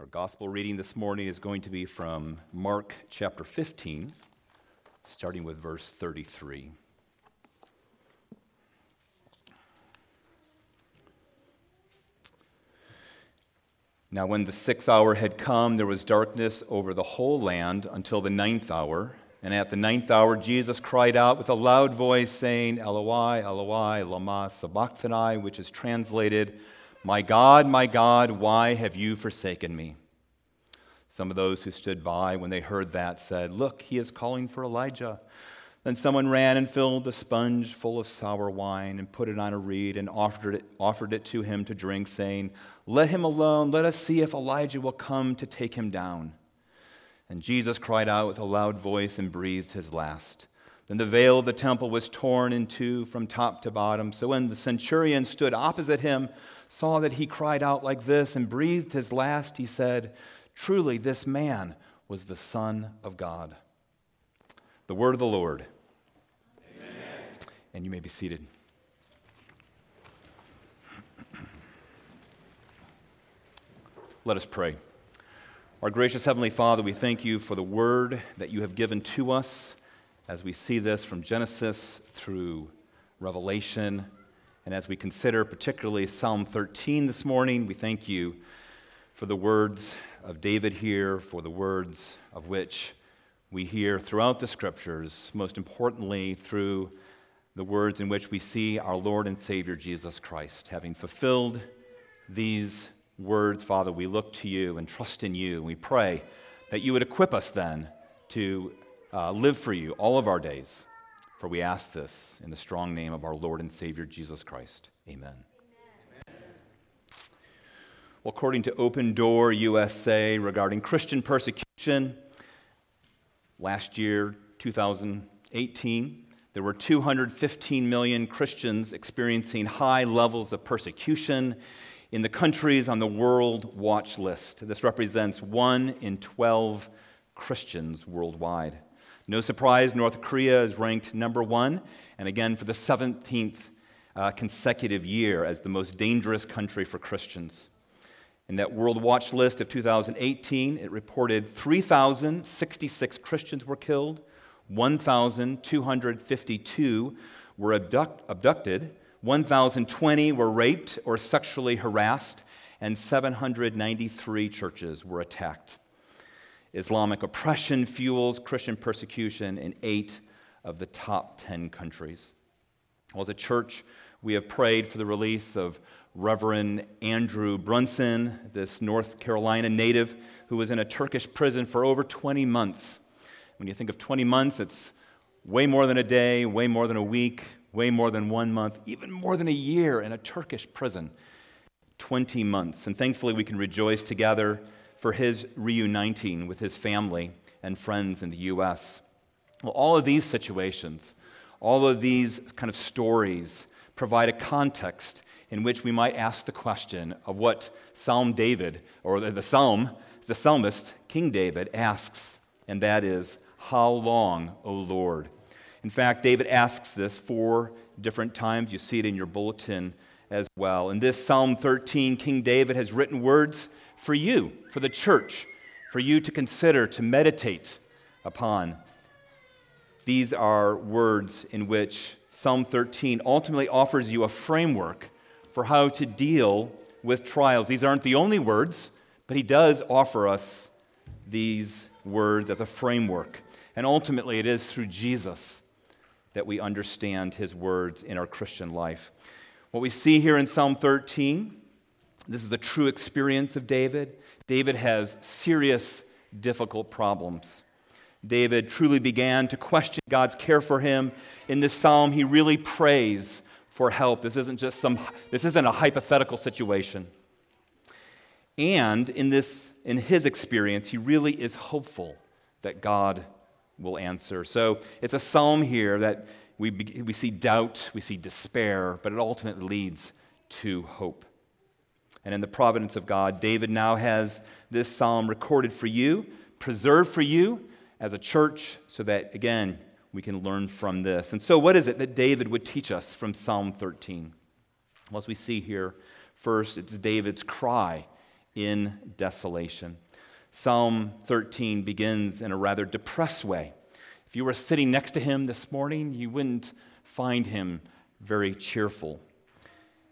Our gospel reading this morning is going to be from Mark chapter 15, starting with verse 33. Now, when the sixth hour had come, there was darkness over the whole land until the ninth hour. And at the ninth hour, Jesus cried out with a loud voice, saying, Eloi, Eloi, lama sabachthani, which is translated, My God, my God, why have you forsaken me? Some of those who stood by when they heard that said, Look, he is calling for Elijah. Then someone ran and filled a sponge full of sour wine and put it on a reed and offered it, offered it to him to drink, saying, Let him alone. Let us see if Elijah will come to take him down. And Jesus cried out with a loud voice and breathed his last. Then the veil of the temple was torn in two from top to bottom. So when the centurion stood opposite him, saw that he cried out like this and breathed his last, he said, Truly, this man was the Son of God. The word of the Lord. Amen. And you may be seated. Let us pray. Our gracious Heavenly Father, we thank you for the word that you have given to us as we see this from Genesis through Revelation. And as we consider particularly Psalm 13 this morning, we thank you for the words of David here, for the words of which we hear throughout the scriptures, most importantly through the words in which we see our Lord and Savior Jesus Christ. Having fulfilled these words, Father, we look to you and trust in you. We pray that you would equip us then to uh, live for you all of our days. For we ask this in the strong name of our Lord and Savior Jesus Christ. Amen. Amen. Well, according to Open Door USA regarding Christian persecution, last year, 2018, there were 215 million Christians experiencing high levels of persecution in the countries on the World Watch List. This represents 1 in 12 Christians worldwide. No surprise, North Korea is ranked number one, and again for the 17th uh, consecutive year as the most dangerous country for Christians. In that World Watch List of 2018, it reported 3,066 Christians were killed, 1,252 were abduct- abducted, 1,020 were raped or sexually harassed, and 793 churches were attacked. Islamic oppression fuels Christian persecution in eight of the top 10 countries. Well, as a church, we have prayed for the release of Reverend Andrew Brunson, this North Carolina native who was in a Turkish prison for over 20 months. When you think of 20 months, it's way more than a day, way more than a week, way more than one month, even more than a year in a Turkish prison. 20 months. And thankfully, we can rejoice together for his reuniting with his family and friends in the U.S. Well, all of these situations, all of these kind of stories provide a context in which we might ask the question of what Psalm David, or the Psalm, the psalmist, King David, asks, and that is, How long, O Lord? In fact, David asks this four different times. You see it in your bulletin as well. In this Psalm 13, King David has written words for you, for the church, for you to consider, to meditate upon. These are words in which Psalm 13 ultimately offers you a framework for how to deal with trials. These aren't the only words, but he does offer us these words as a framework. And ultimately, it is through Jesus that we understand his words in our Christian life. What we see here in Psalm 13, this is a true experience of David. David has serious, difficult problems. David truly began to question God's care for him. In this psalm, he really prays for help. This isn't just some this isn't a hypothetical situation. And in this in his experience, he really is hopeful that God will answer. So it's a psalm here that we, we see doubt, we see despair, but it ultimately leads to hope. And in the providence of God, David now has this psalm recorded for you, preserved for you as a church, so that, again, we can learn from this. And so, what is it that David would teach us from Psalm 13? Well, as we see here, first, it's David's cry in desolation. Psalm 13 begins in a rather depressed way. If you were sitting next to him this morning, you wouldn't find him very cheerful.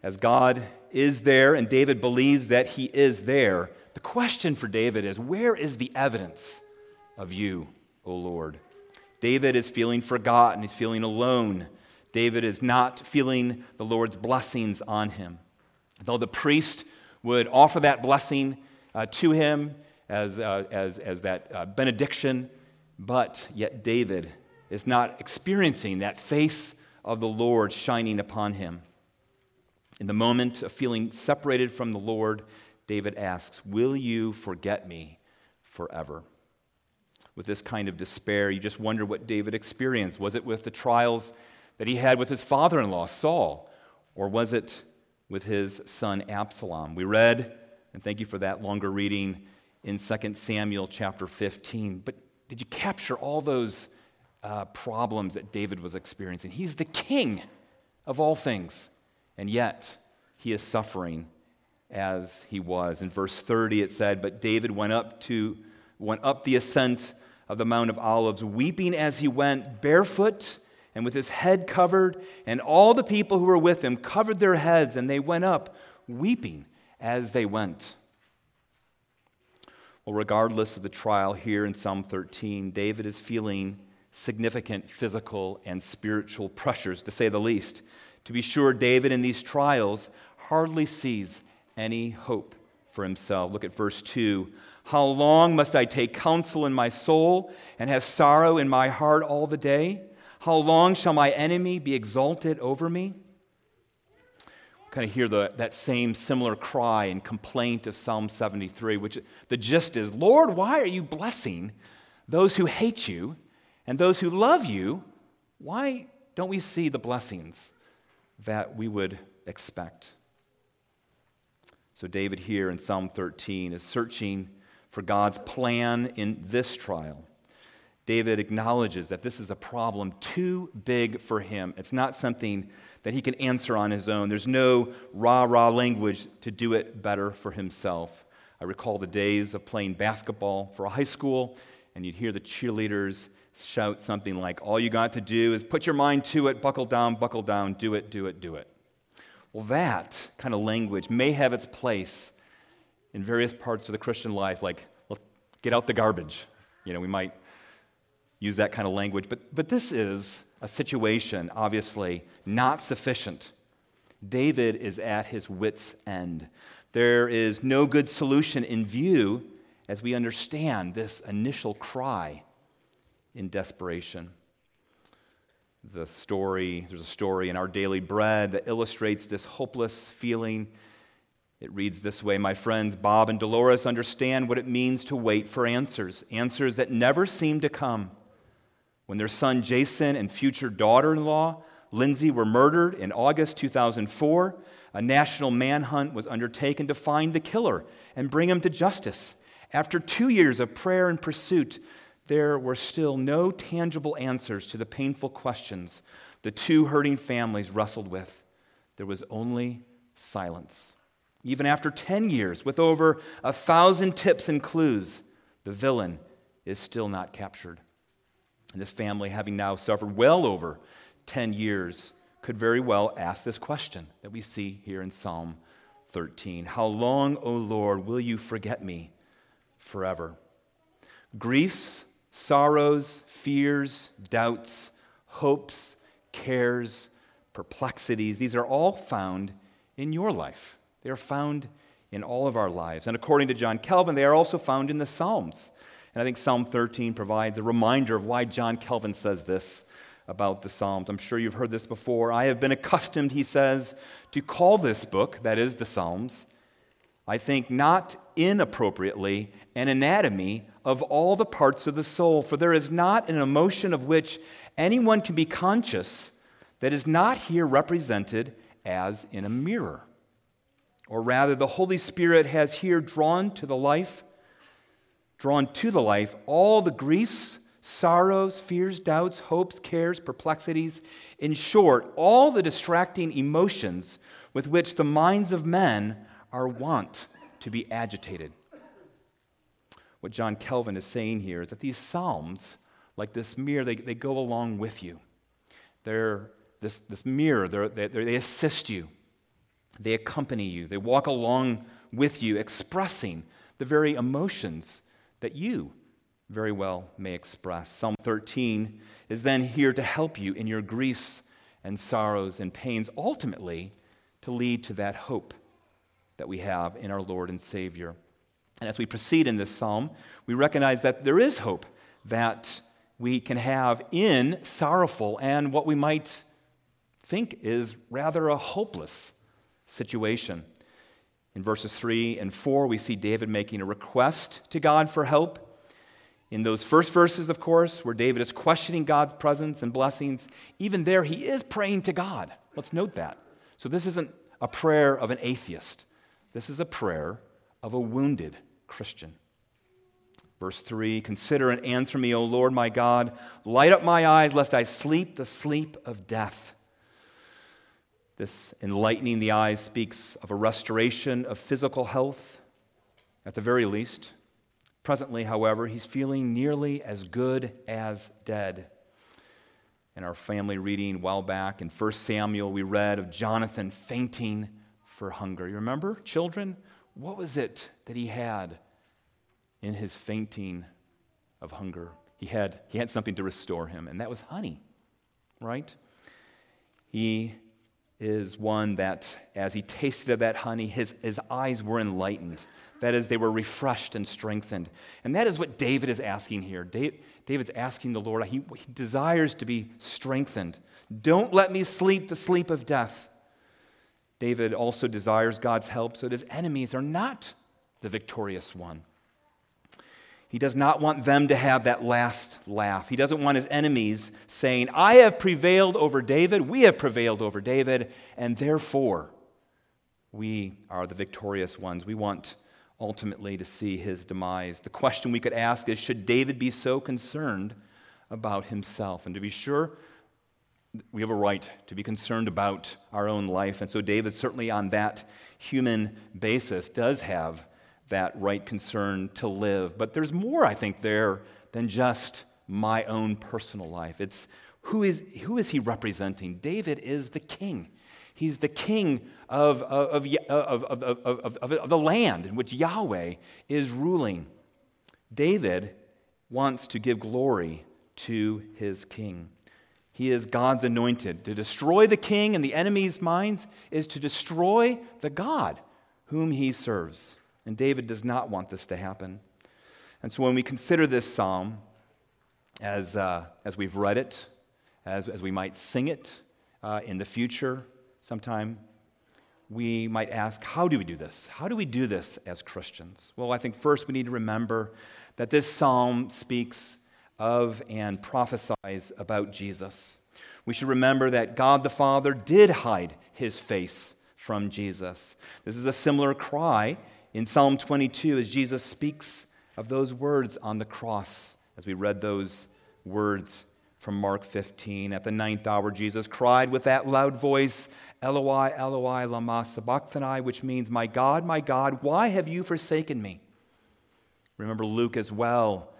As God is there, and David believes that he is there, the question for David is where is the evidence of you, O Lord? David is feeling forgotten, he's feeling alone. David is not feeling the Lord's blessings on him. Though the priest would offer that blessing uh, to him as, uh, as, as that uh, benediction, but yet David is not experiencing that face of the Lord shining upon him. In the moment of feeling separated from the Lord, David asks, Will you forget me forever? With this kind of despair, you just wonder what David experienced. Was it with the trials that he had with his father in law, Saul, or was it with his son Absalom? We read, and thank you for that longer reading, in 2 Samuel chapter 15. But did you capture all those uh, problems that David was experiencing? He's the king of all things. And yet, he is suffering as he was. In verse 30, it said, But David went up to went up the ascent of the Mount of Olives, weeping as he went, barefoot and with his head covered, and all the people who were with him covered their heads, and they went up weeping as they went. Well, regardless of the trial here in Psalm 13, David is feeling significant physical and spiritual pressures, to say the least. To be sure, David in these trials hardly sees any hope for himself. Look at verse 2. How long must I take counsel in my soul and have sorrow in my heart all the day? How long shall my enemy be exalted over me? Kind of hear the, that same similar cry and complaint of Psalm 73, which the gist is Lord, why are you blessing those who hate you and those who love you? Why don't we see the blessings? That we would expect. So, David here in Psalm 13 is searching for God's plan in this trial. David acknowledges that this is a problem too big for him. It's not something that he can answer on his own. There's no rah rah language to do it better for himself. I recall the days of playing basketball for a high school, and you'd hear the cheerleaders shout something like, All you got to do is put your mind to it, buckle down, buckle down, do it, do it, do it. Well, that kind of language may have its place in various parts of the Christian life, like, let's get out the garbage. You know, we might use that kind of language. But, but this is a situation, obviously, not sufficient. David is at his wits' end. There is no good solution in view as we understand this initial cry in desperation. The story, there's a story in Our Daily Bread that illustrates this hopeless feeling. It reads this way My friends Bob and Dolores understand what it means to wait for answers, answers that never seem to come. When their son Jason and future daughter in law, Lindsay, were murdered in August 2004, a national manhunt was undertaken to find the killer and bring him to justice. After two years of prayer and pursuit, there were still no tangible answers to the painful questions the two hurting families wrestled with. There was only silence. Even after 10 years, with over a thousand tips and clues, the villain is still not captured. And this family, having now suffered well over 10 years, could very well ask this question that we see here in Psalm 13 How long, O Lord, will you forget me forever? Griefs sorrows, fears, doubts, hopes, cares, perplexities, these are all found in your life. They are found in all of our lives. And according to John Calvin, they are also found in the Psalms. And I think Psalm 13 provides a reminder of why John Calvin says this about the Psalms. I'm sure you've heard this before. I have been accustomed, he says, to call this book, that is the Psalms, I think not inappropriately, an anatomy of all the parts of the soul. For there is not an emotion of which anyone can be conscious that is not here represented as in a mirror. Or rather, the Holy Spirit has here drawn to the life, drawn to the life all the griefs, sorrows, fears, doubts, hopes, cares, perplexities, in short, all the distracting emotions with which the minds of men are wont to be agitated. What John Calvin is saying here is that these Psalms, like this mirror, they, they go along with you. They're this, this mirror, they're, they, they assist you, they accompany you, they walk along with you, expressing the very emotions that you very well may express. Psalm 13 is then here to help you in your griefs and sorrows and pains, ultimately to lead to that hope that we have in our Lord and Savior. And as we proceed in this psalm, we recognize that there is hope that we can have in sorrowful and what we might think is rather a hopeless situation. In verses 3 and 4, we see David making a request to God for help. In those first verses, of course, where David is questioning God's presence and blessings, even there he is praying to God. Let's note that. So this isn't a prayer of an atheist, this is a prayer of a wounded Christian. Verse 3 Consider and answer me, O Lord my God. Light up my eyes, lest I sleep the sleep of death. This enlightening the eyes speaks of a restoration of physical health, at the very least. Presently, however, he's feeling nearly as good as dead. In our family reading a while back in 1 Samuel, we read of Jonathan fainting for hunger. You remember, children? What was it that he had in his fainting of hunger? He had, he had something to restore him, and that was honey, right? He is one that, as he tasted of that honey, his, his eyes were enlightened. That is, they were refreshed and strengthened. And that is what David is asking here. David's asking the Lord, he, he desires to be strengthened. Don't let me sleep the sleep of death. David also desires God's help so that his enemies are not the victorious one. He does not want them to have that last laugh. He doesn't want his enemies saying, I have prevailed over David, we have prevailed over David, and therefore we are the victorious ones. We want ultimately to see his demise. The question we could ask is Should David be so concerned about himself? And to be sure, we have a right to be concerned about our own life. And so David, certainly on that human basis, does have that right concern to live. But there's more, I think, there than just my own personal life. It's who is, who is he representing? David is the king. He's the king of, of, of, of, of the land in which Yahweh is ruling. David wants to give glory to his king. He is God's anointed. To destroy the king and the enemy's minds is to destroy the God whom he serves. And David does not want this to happen. And so when we consider this psalm, as, uh, as we've read it, as, as we might sing it uh, in the future sometime, we might ask, how do we do this? How do we do this as Christians? Well, I think first we need to remember that this psalm speaks of and prophesies about Jesus. We should remember that God the Father did hide his face from Jesus. This is a similar cry in Psalm 22 as Jesus speaks of those words on the cross, as we read those words from Mark 15. At the ninth hour, Jesus cried with that loud voice, Eloi, Eloi, lama sabachthani, which means, My God, my God, why have you forsaken me? Remember Luke as well,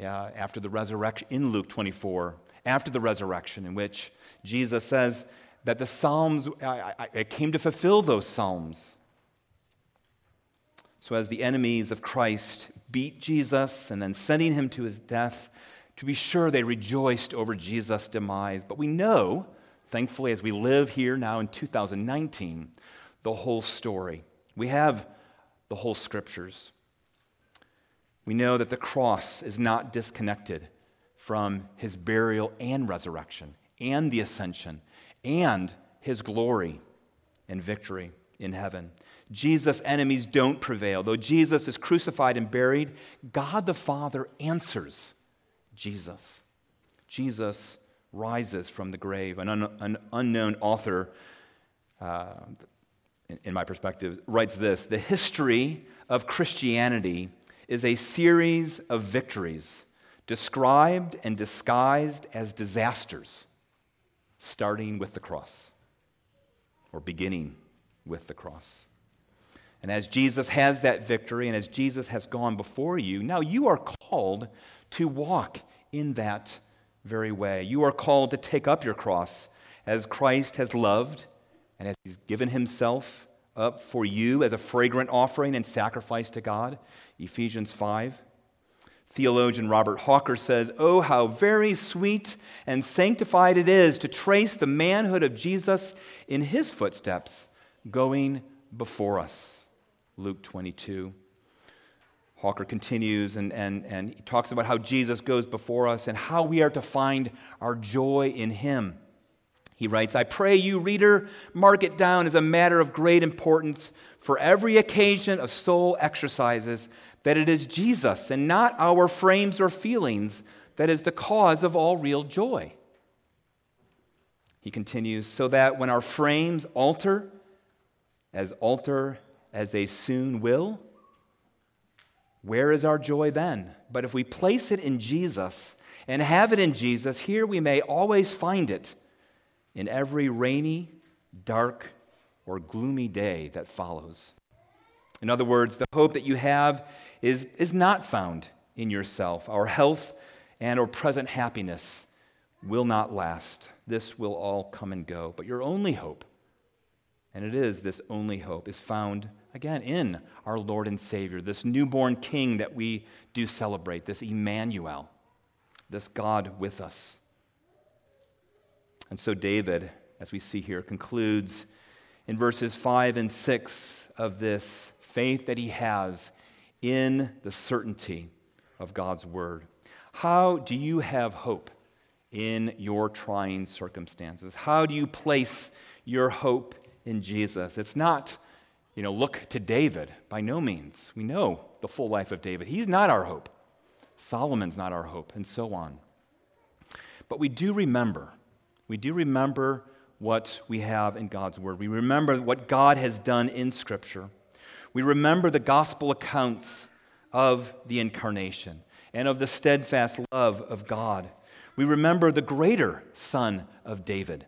uh, after the resurrection, in Luke 24, after the resurrection, in which Jesus says that the Psalms, I, I, I came to fulfill those Psalms. So, as the enemies of Christ beat Jesus and then sending him to his death, to be sure they rejoiced over Jesus' demise. But we know, thankfully, as we live here now in 2019, the whole story. We have the whole scriptures. We know that the cross is not disconnected from his burial and resurrection, and the ascension, and his glory and victory in heaven. Jesus' enemies don't prevail. Though Jesus is crucified and buried, God the Father answers Jesus. Jesus rises from the grave. An, un- an unknown author, uh, in, in my perspective, writes this The history of Christianity is a series of victories described and disguised as disasters, starting with the cross or beginning with the cross. And as Jesus has that victory and as Jesus has gone before you, now you are called to walk in that very way. You are called to take up your cross as Christ has loved and as he's given himself up for you as a fragrant offering and sacrifice to God. Ephesians 5. Theologian Robert Hawker says, Oh, how very sweet and sanctified it is to trace the manhood of Jesus in his footsteps going before us. Luke 22. Hawker continues and, and, and he talks about how Jesus goes before us and how we are to find our joy in him. He writes, I pray you, reader, mark it down as a matter of great importance for every occasion of soul exercises that it is Jesus and not our frames or feelings that is the cause of all real joy. He continues, so that when our frames alter, as alter as they soon will, where is our joy then? But if we place it in Jesus and have it in Jesus, here we may always find it in every rainy, dark, or gloomy day that follows. In other words, the hope that you have is, is not found in yourself. Our health and our present happiness will not last. This will all come and go. But your only hope, and it is this only hope, is found again in our Lord and Savior, this newborn King that we do celebrate, this Emmanuel, this God with us. And so David, as we see here, concludes in verses 5 and 6 of this faith that he has in the certainty of God's word. How do you have hope in your trying circumstances? How do you place your hope in Jesus? It's not, you know, look to David, by no means. We know the full life of David. He's not our hope. Solomon's not our hope, and so on. But we do remember, we do remember what we have in God's Word. We remember what God has done in Scripture. We remember the gospel accounts of the incarnation and of the steadfast love of God. We remember the greater Son of David,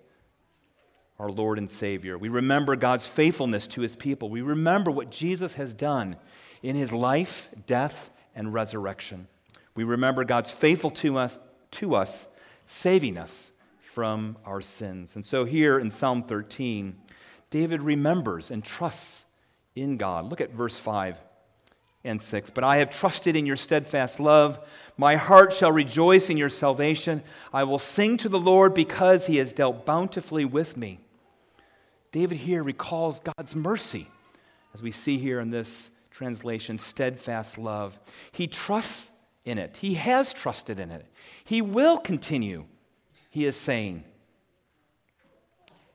our Lord and Savior. We remember God's faithfulness to his people. We remember what Jesus has done in his life, death, and resurrection. We remember God's faithful to us, to us, saving us from our sins. And so here in Psalm 13, David remembers and trusts in God. Look at verse 5 and 6. But I have trusted in your steadfast love. My heart shall rejoice in your salvation. I will sing to the Lord because he has dealt bountifully with me. David here recalls God's mercy, as we see here in this translation, steadfast love. He trusts in it, he has trusted in it. He will continue, he is saying.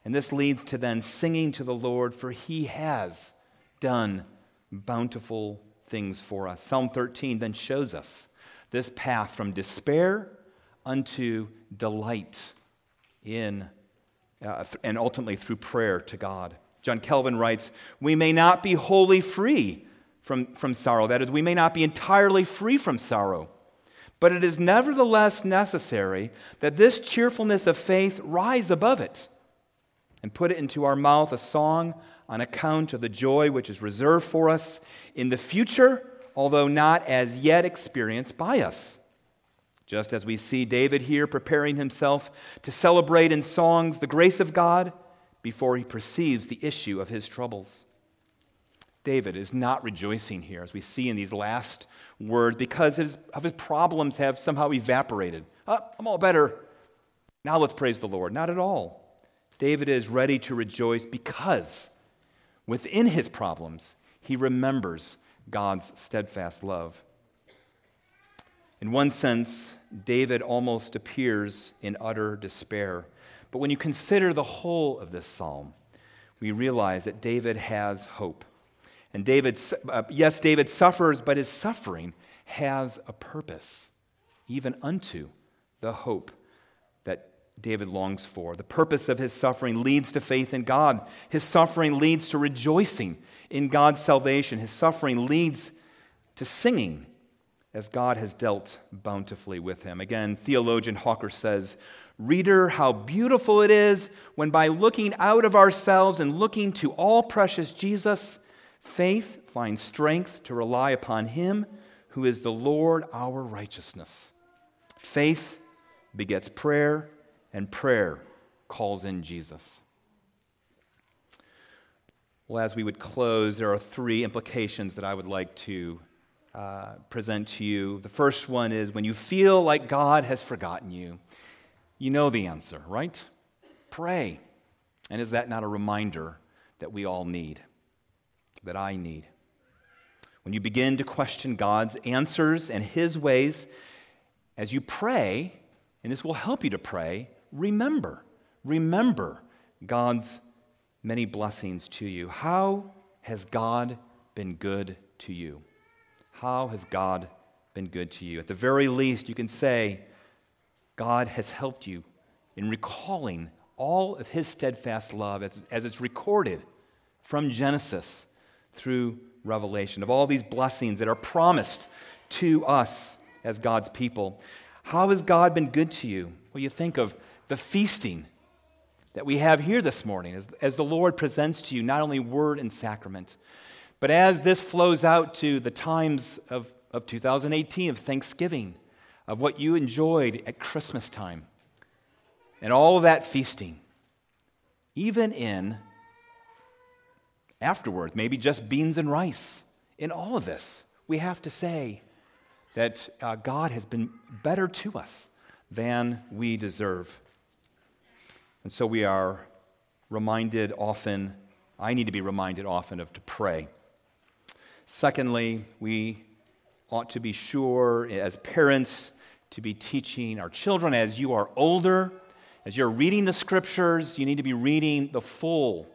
And this leads to then singing to the Lord, for he has done bountiful things for us. Psalm 13 then shows us this path from despair unto delight in, uh, and ultimately through prayer to God. John Calvin writes, We may not be wholly free from, from sorrow. That is, we may not be entirely free from sorrow. But it is nevertheless necessary that this cheerfulness of faith rise above it and put it into our mouth a song on account of the joy which is reserved for us in the future, although not as yet experienced by us. Just as we see David here preparing himself to celebrate in songs the grace of God before he perceives the issue of his troubles. David is not rejoicing here, as we see in these last words, because his, of his problems have somehow evaporated. Oh, I'm all better. Now let's praise the Lord. Not at all. David is ready to rejoice because Within his problems, he remembers God's steadfast love. In one sense, David almost appears in utter despair. But when you consider the whole of this psalm, we realize that David has hope. And David, uh, yes, David suffers, but his suffering has a purpose, even unto the hope that David longs for. The purpose of his suffering leads to faith in God. His suffering leads to rejoicing in God's salvation. His suffering leads to singing as God has dealt bountifully with him. Again, theologian Hawker says, Reader, how beautiful it is when by looking out of ourselves and looking to all precious Jesus, Faith finds strength to rely upon Him who is the Lord our righteousness. Faith begets prayer, and prayer calls in Jesus. Well, as we would close, there are three implications that I would like to uh, present to you. The first one is when you feel like God has forgotten you, you know the answer, right? Pray. And is that not a reminder that we all need, that I need? When you begin to question God's answers and His ways, as you pray, and this will help you to pray, remember, remember God's many blessings to you. How has God been good to you? How has God been good to you? At the very least, you can say, God has helped you in recalling all of his steadfast love as, as it's recorded from Genesis through Revelation, of all these blessings that are promised to us as God's people. How has God been good to you? Well, you think of the feasting that we have here this morning as, as the Lord presents to you not only word and sacrament, but as this flows out to the times of, of 2018, of Thanksgiving, of what you enjoyed at Christmas time, and all of that feasting, even in afterwards, maybe just beans and rice, in all of this, we have to say that uh, God has been better to us than we deserve. And so we are reminded often, I need to be reminded often of to pray. Secondly, we ought to be sure as parents to be teaching our children as you are older, as you're reading the scriptures, you need to be reading the full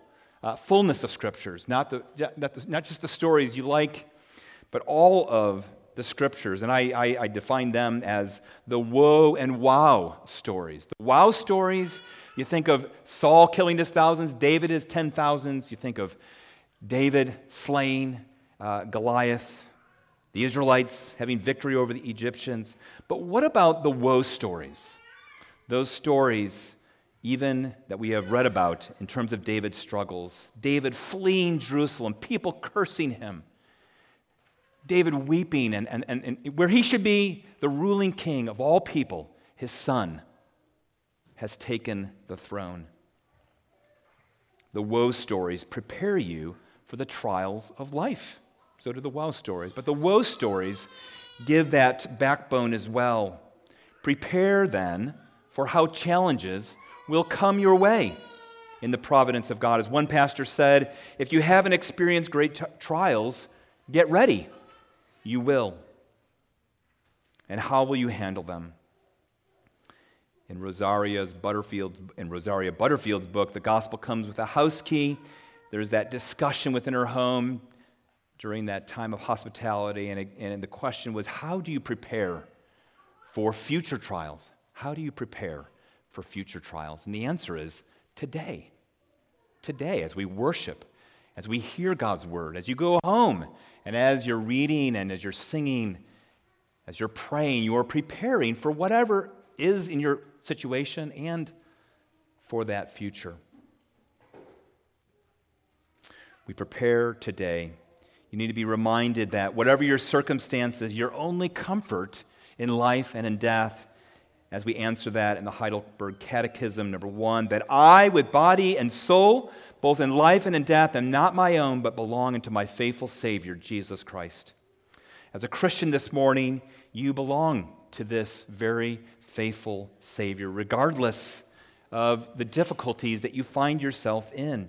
uh, fullness of scriptures, not, the, not, the, not just the stories you like, but all of the scriptures. And I, I, I define them as the woe and wow stories. The wow stories, you think of Saul killing his thousands, David his ten thousands. You think of David slaying uh, Goliath, the Israelites having victory over the Egyptians. But what about the woe stories? Those stories, even that we have read about in terms of David's struggles. David fleeing Jerusalem, people cursing him. David weeping, and, and, and, and where he should be the ruling king of all people, his son has taken the throne. The woe stories prepare you for the trials of life. So do the woe stories. But the woe stories give that backbone as well. Prepare then for how challenges will come your way in the providence of God. As one pastor said, if you haven't experienced great t- trials, get ready. You will. And how will you handle them? In Rosaria's Butterfield's, in Rosaria Butterfield's book, the gospel comes with a house key. There's that discussion within her home during that time of hospitality, and, and the question was, how do you prepare for future trials? How do you prepare for future trials? And the answer is today. Today, as we worship, as we hear God's word, as you go home, and as you're reading and as you're singing, as you're praying, you are preparing for whatever is in your situation and for that future. We prepare today. You need to be reminded that whatever your circumstances, your only comfort in life and in death as we answer that in the Heidelberg Catechism, number one, that I, with body and soul, both in life and in death, am not my own, but belong unto my faithful Savior, Jesus Christ. As a Christian this morning, you belong to this very faithful Savior, regardless of the difficulties that you find yourself in.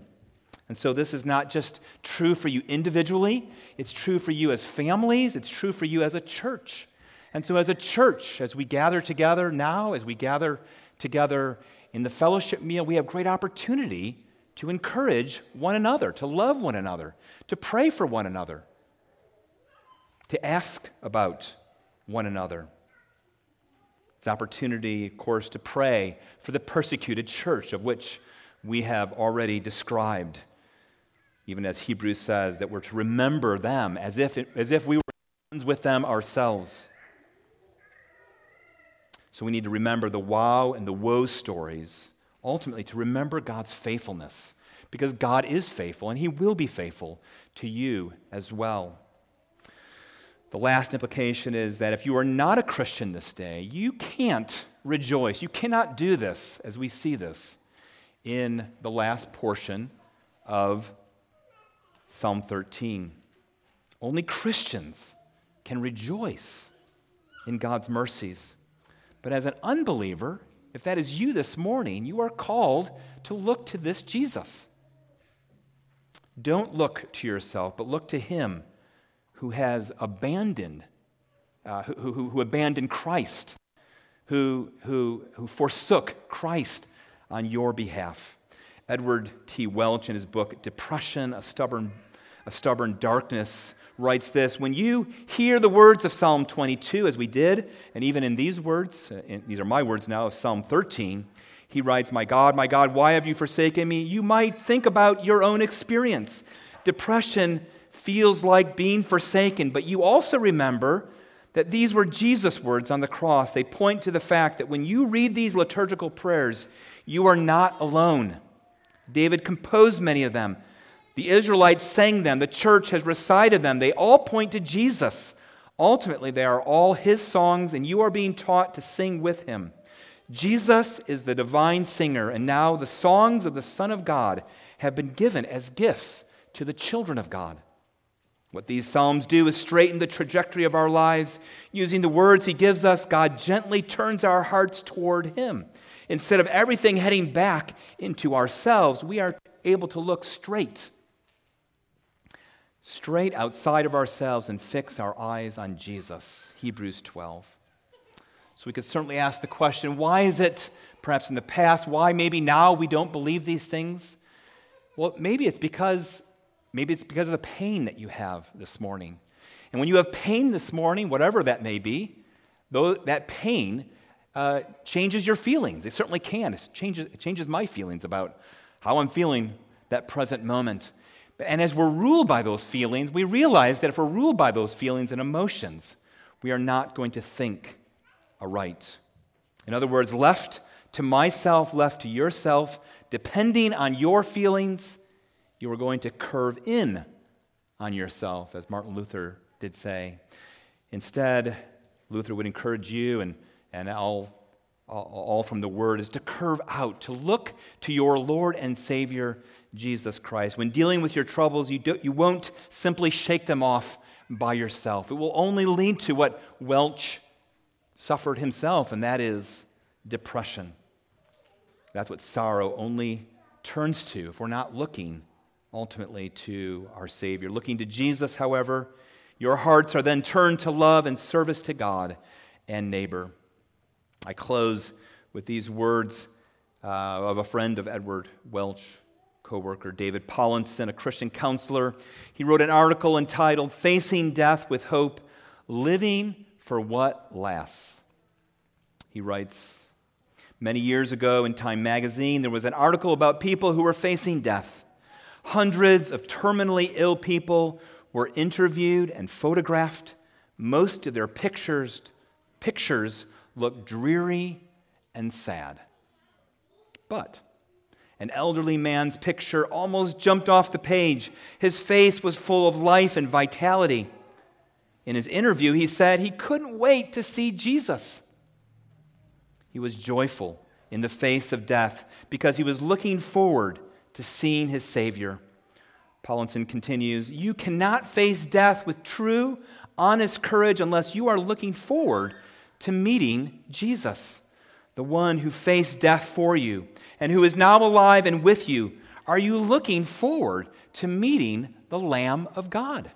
And so, this is not just true for you individually, it's true for you as families, it's true for you as a church. And so, as a church, as we gather together now, as we gather together in the fellowship meal, we have great opportunity to encourage one another, to love one another, to pray for one another, to ask about one another. It's opportunity, of course, to pray for the persecuted church of which we have already described, even as Hebrews says, that we're to remember them as if, it, as if we were ones with them ourselves. So we need to remember the wow and the woe stories, ultimately, to remember God's faithfulness. because God is faithful and He will be faithful to you as well. The last implication is that if you are not a Christian this day, you can't rejoice. You cannot do this as we see this in the last portion of Psalm 13. Only Christians can rejoice in God's mercies. But as an unbeliever, if that is you this morning, you are called to look to this Jesus. Don't look to yourself, but look to him who has abandoned, uh, who, who, who abandoned Christ, who, who, who forsook Christ on your behalf. Edward T. Welch, in his book Depression, A Stubborn, a Stubborn Darkness, writes this When you hear the words of Psalm 22, as we did, and even in these words, uh, these are my words now of Psalm 13, he writes, My God, my God, why have you forsaken me? You might think about your own experience. Depression feels like being forsaken, but you also remember that these were Jesus' words on the cross. They point to the fact that when you read these liturgical prayers, you are not alone. David composed many of them. The Israelites sang them. The church has recited them. They all point to Jesus. Ultimately, they are all his songs, and you are being taught to sing with him. Jesus is the divine singer, and now the songs of the Son of God have been given as gifts to the children of God. What these Psalms do is straighten the trajectory of our lives. Using the words He gives us, God gently turns our hearts toward Him. Instead of everything heading back into ourselves, we are able to look straight, straight outside of ourselves and fix our eyes on Jesus. Hebrews 12. So we could certainly ask the question why is it, perhaps in the past, why maybe now we don't believe these things? Well, maybe it's because maybe it's because of the pain that you have this morning. And when you have pain this morning, whatever that may be, though that pain uh, changes your feelings. It certainly can. It changes, it changes my feelings about how I'm feeling that present moment. And as we're ruled by those feelings, we realize that if we're ruled by those feelings and emotions, we are not going to think aright. In other words, left to myself, left to yourself, depending on your feelings, you are going to curve in on yourself, as Martin Luther did say. Instead, Luther would encourage you, and, and all, all from the Word, is to curve out, to look to your Lord and Savior, Jesus Christ. When dealing with your troubles, you, do, you won't simply shake them off by yourself. It will only lead to what Welch suffered himself, and that is depression. That's what sorrow only turns to if we're not looking ultimately to our Savior. Looking to Jesus, however, your hearts are then turned to love and service to God and neighbor. I close with these words uh, of a friend of Edward Welch, co-worker David Powlison, a Christian counselor. He wrote an article entitled Facing Death with Hope, Living for what lasts. He writes Many years ago in Time magazine, there was an article about people who were facing death. Hundreds of terminally ill people were interviewed and photographed. Most of their pictures, pictures looked dreary and sad. But an elderly man's picture almost jumped off the page. His face was full of life and vitality. In his interview, he said he couldn't wait to see Jesus. He was joyful in the face of death because he was looking forward to seeing his Savior. Powlison continues You cannot face death with true, honest courage unless you are looking forward to meeting Jesus, the one who faced death for you and who is now alive and with you. Are you looking forward to meeting the Lamb of God?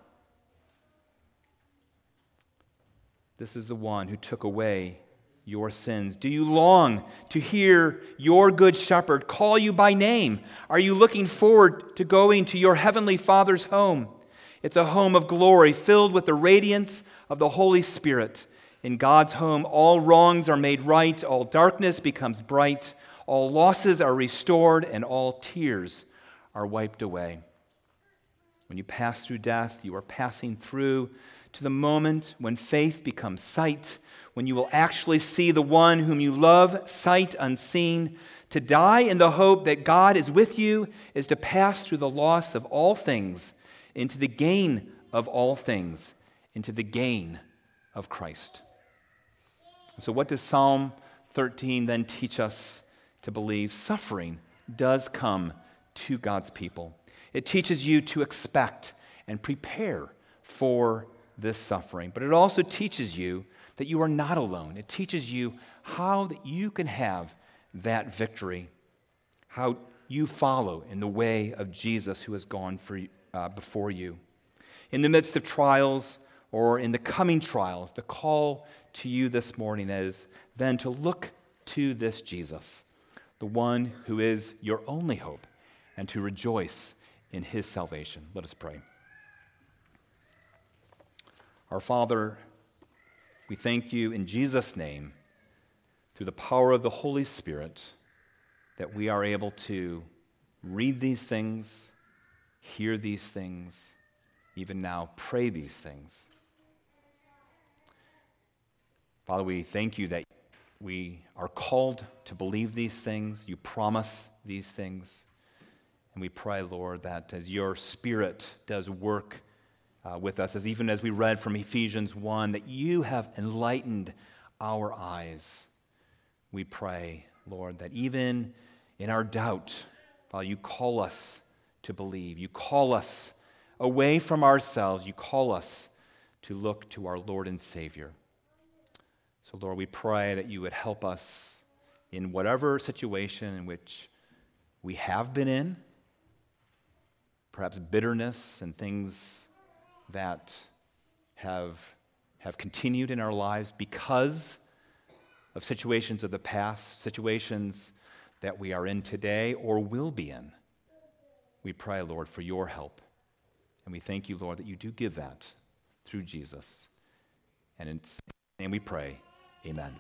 This is the one who took away your sins. Do you long to hear your good shepherd call you by name? Are you looking forward to going to your heavenly Father's home? It's a home of glory filled with the radiance of the Holy Spirit. In God's home, all wrongs are made right, all darkness becomes bright, all losses are restored, and all tears are wiped away. When you pass through death, you are passing through to the moment when faith becomes sight, when you will actually see the one whom you love, sight unseen. To die in the hope that God is with you is to pass through the loss of all things into the gain of all things, into the gain of Christ. So, what does Psalm 13 then teach us to believe? Suffering does come to God's people. It teaches you to expect and prepare for this suffering, but it also teaches you that you are not alone. It teaches you how that you can have that victory, how you follow in the way of Jesus who has gone for, uh, before you. In the midst of trials or in the coming trials, the call to you this morning is then to look to this Jesus, the one who is your only hope, and to rejoice in his salvation. Let us pray. Our Father, we thank you in Jesus' name, through the power of the Holy Spirit, that we are able to read these things, hear these things, even now pray these things. Father, we thank you that we are called to believe these things. You promise these things. And we pray, Lord, that as your Spirit does work uh, with us, as even as we read from Ephesians 1, that you have enlightened our eyes. We pray, Lord, that even in our doubt, Father, you call us to believe. You call us away from ourselves. You call us to look to our Lord and Savior. So, Lord, we pray that you would help us in whatever situation in which we have been in, perhaps bitterness and things that have, have continued in our lives because of situations of the past, situations that we are in today or will be in. We pray, Lord, for your help. And we thank you, Lord, that you do give that through Jesus. And, in, and we pray, Amen.